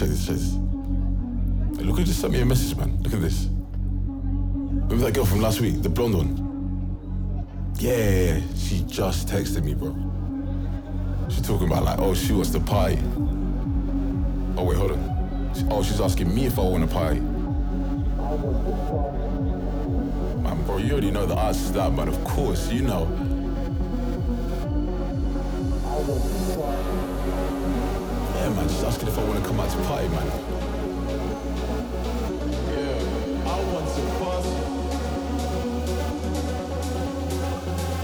Check this. Hey, look who just sent me a message, man. Look at this. Remember that girl from last week, the blonde one? Yeah, she just texted me, bro. She's talking about like, oh, she wants to party. Oh wait, hold on. Oh, she's asking me if I want to party. Man, bro, you already know the answer to that, man. Of course, you know. Just asking if I want to come out to party, man. Yeah, I want to party.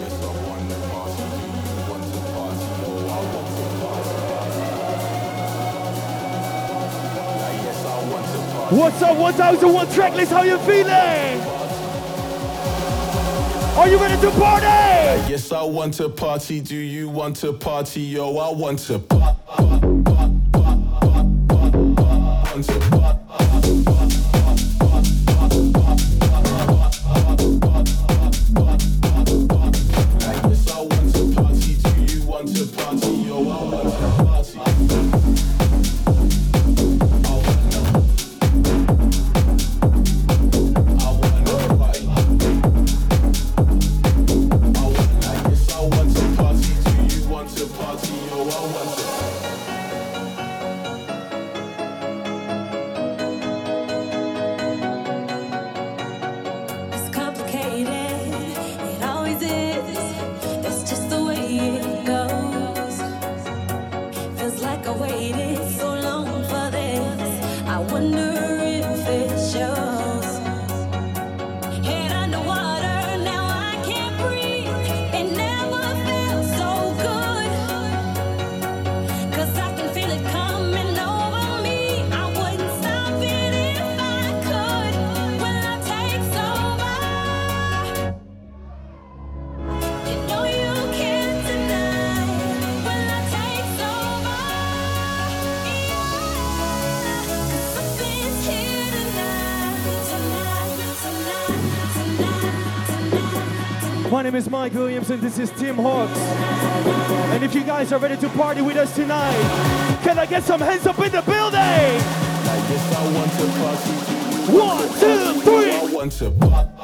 Yes, I want to party. Do you want to party? Oh, I want to party. Like, yes, I want to party. What's up, 1001 tracklist? How you feeling? Are you ready to party? Like, yes, I want to party. Do you want to party? Yo, I want to party. Want name is Mike Williams and this is Tim Hox. And if you guys are ready to party with us tonight, can I get some hands up in the building? Like, yes, I want to. One, two, three. I want to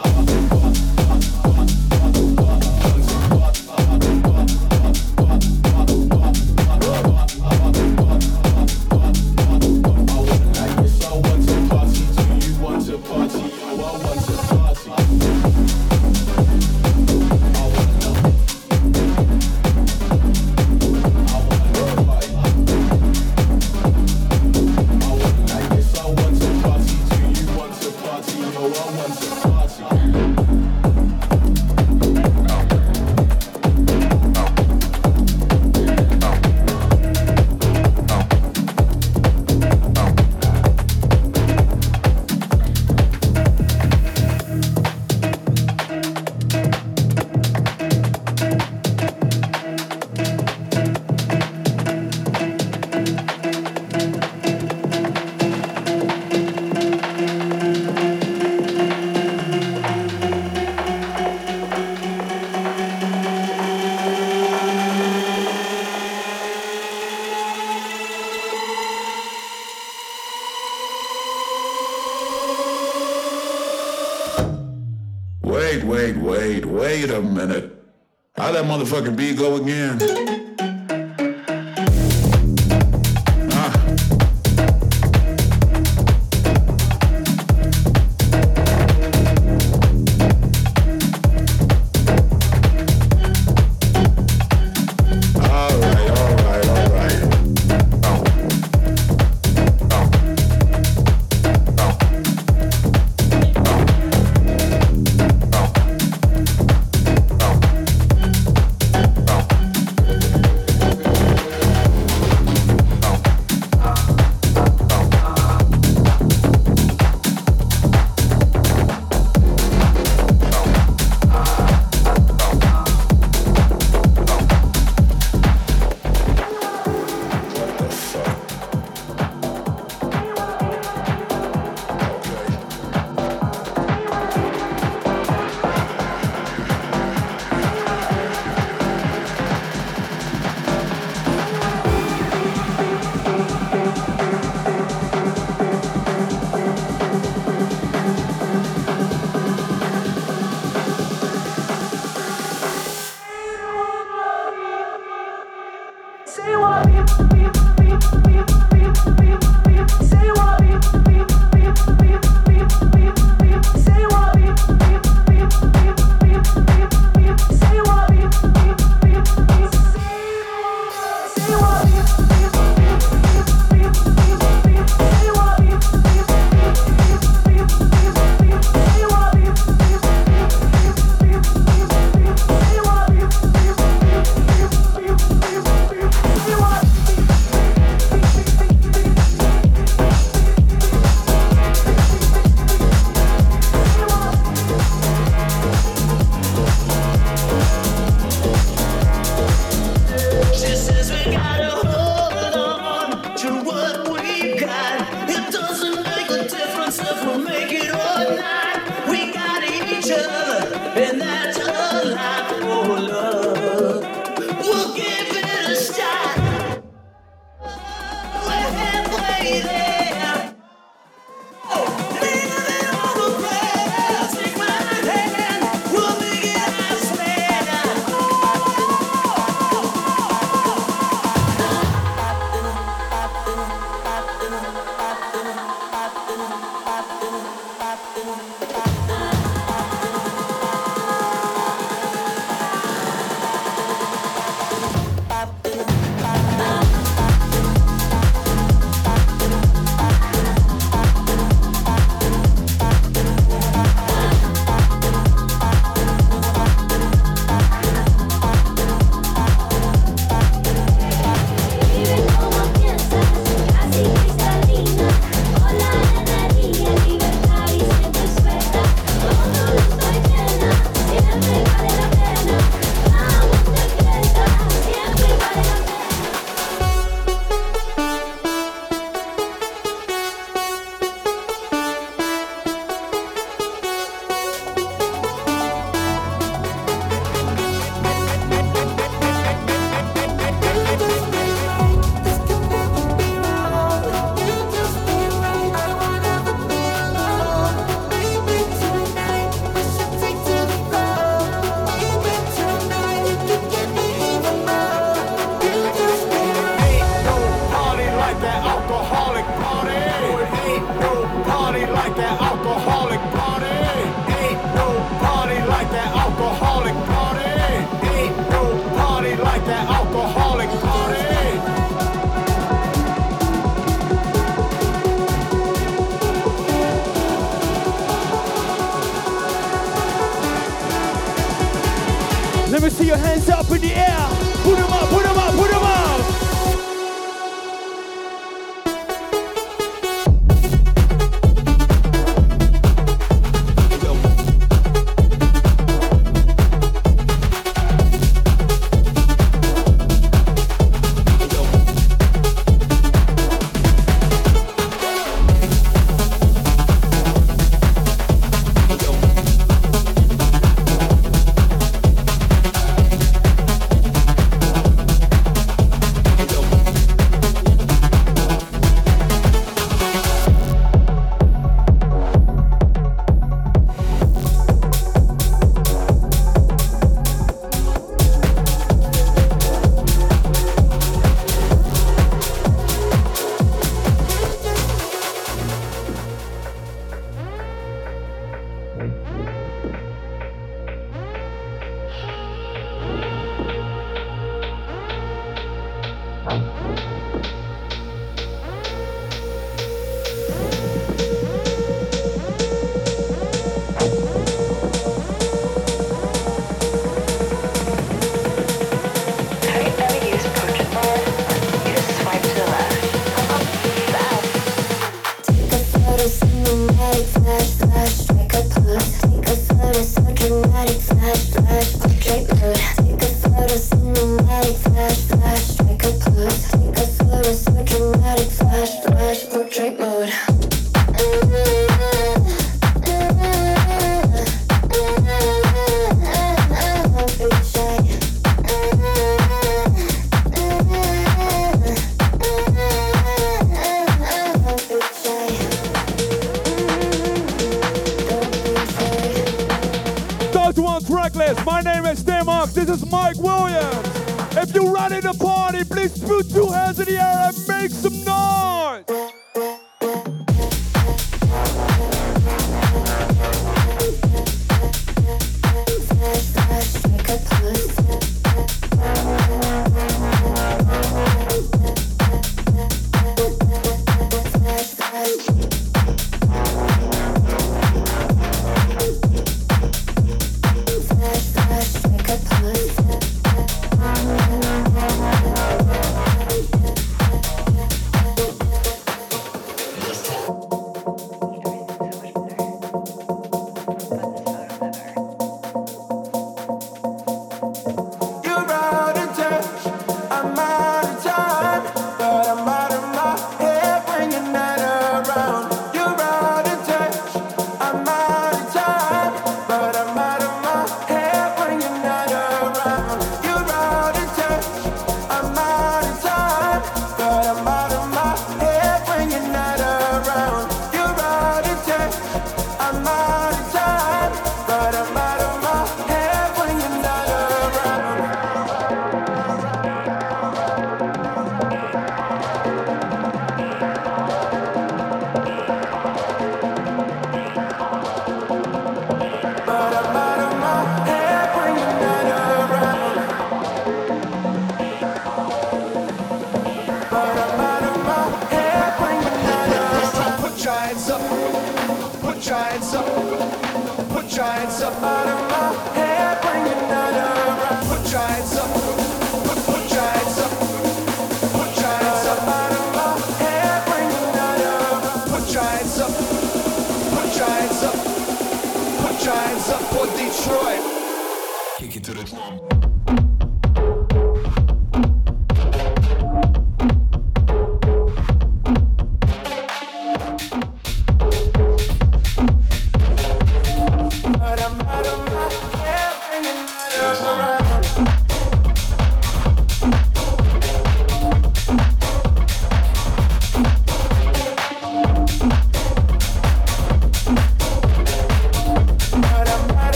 Kick it to the drum.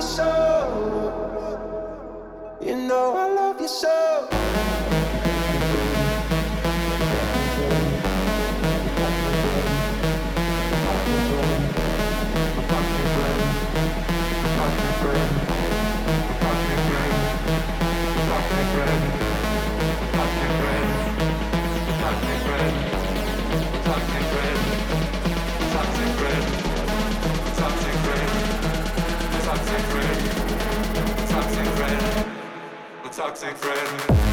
So. Toxic friend.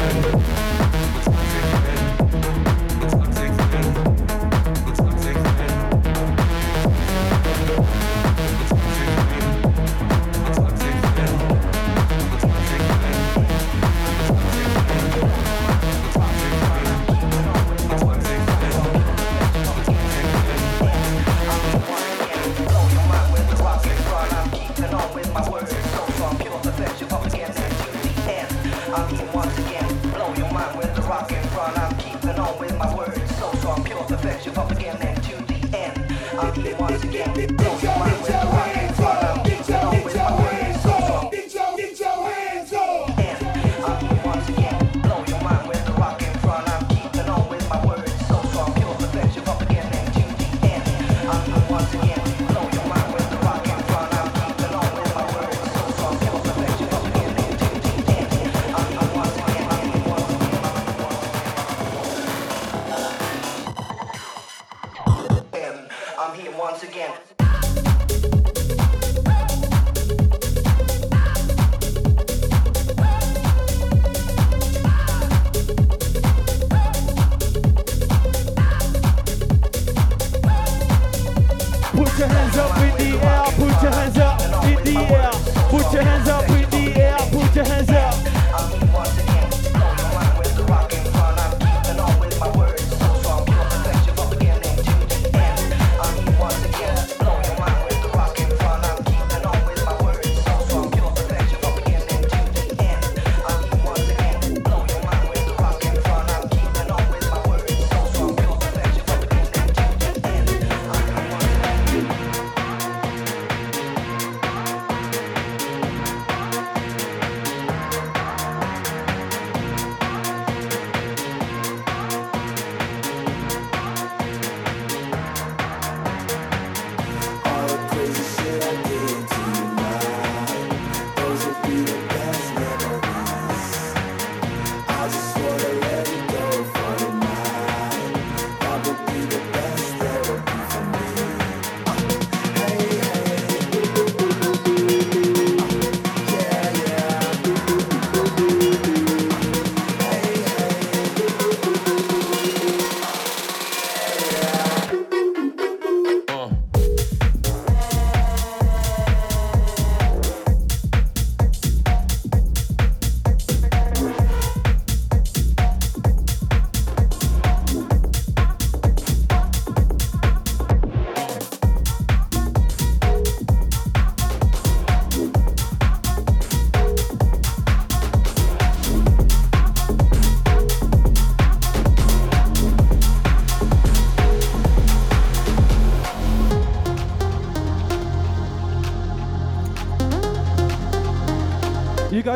I'm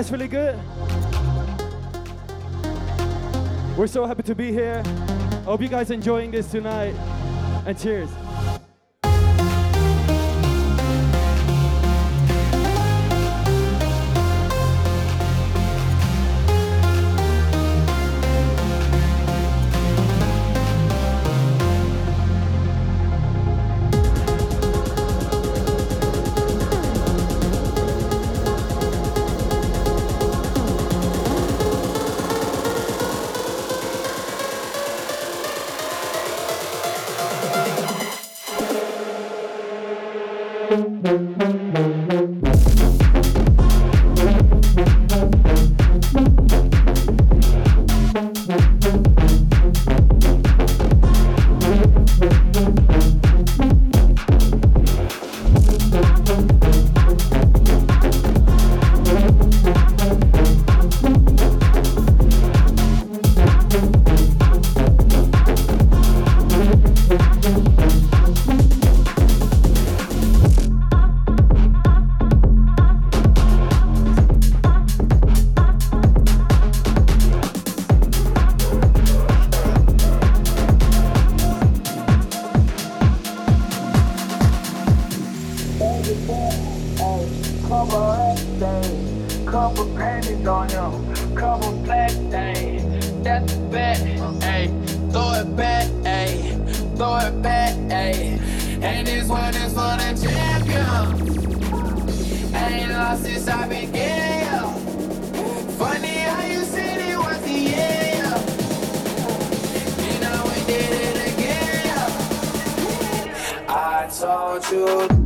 That's really good. We're so happy to be here. I hope you guys enjoying this tonight. And cheers. solitude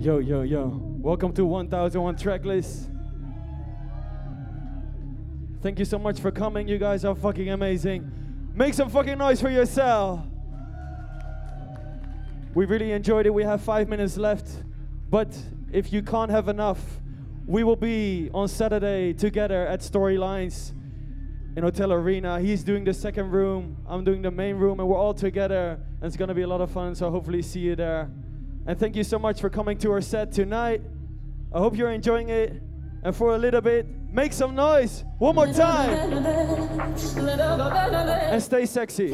Yo, yo, yo. Welcome to 1001 Tracklist. Thank you so much for coming. You guys are fucking amazing. Make some fucking noise for yourself. We really enjoyed it. We have five minutes left. But if you can't have enough, we will be on Saturday together at Storylines in Hotel Arena. He's doing the second room, I'm doing the main room, and we're all together. And it's gonna be a lot of fun, so hopefully see you there. And thank you so much for coming to our set tonight. I hope you're enjoying it. And for a little bit, make some noise. One more time. And stay sexy.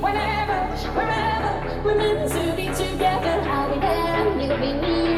Whenever, wherever we're meant to be together, I'll be there, you'll be near.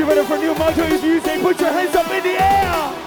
Get ready for new motto if you say put your hands up in the air.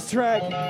house track.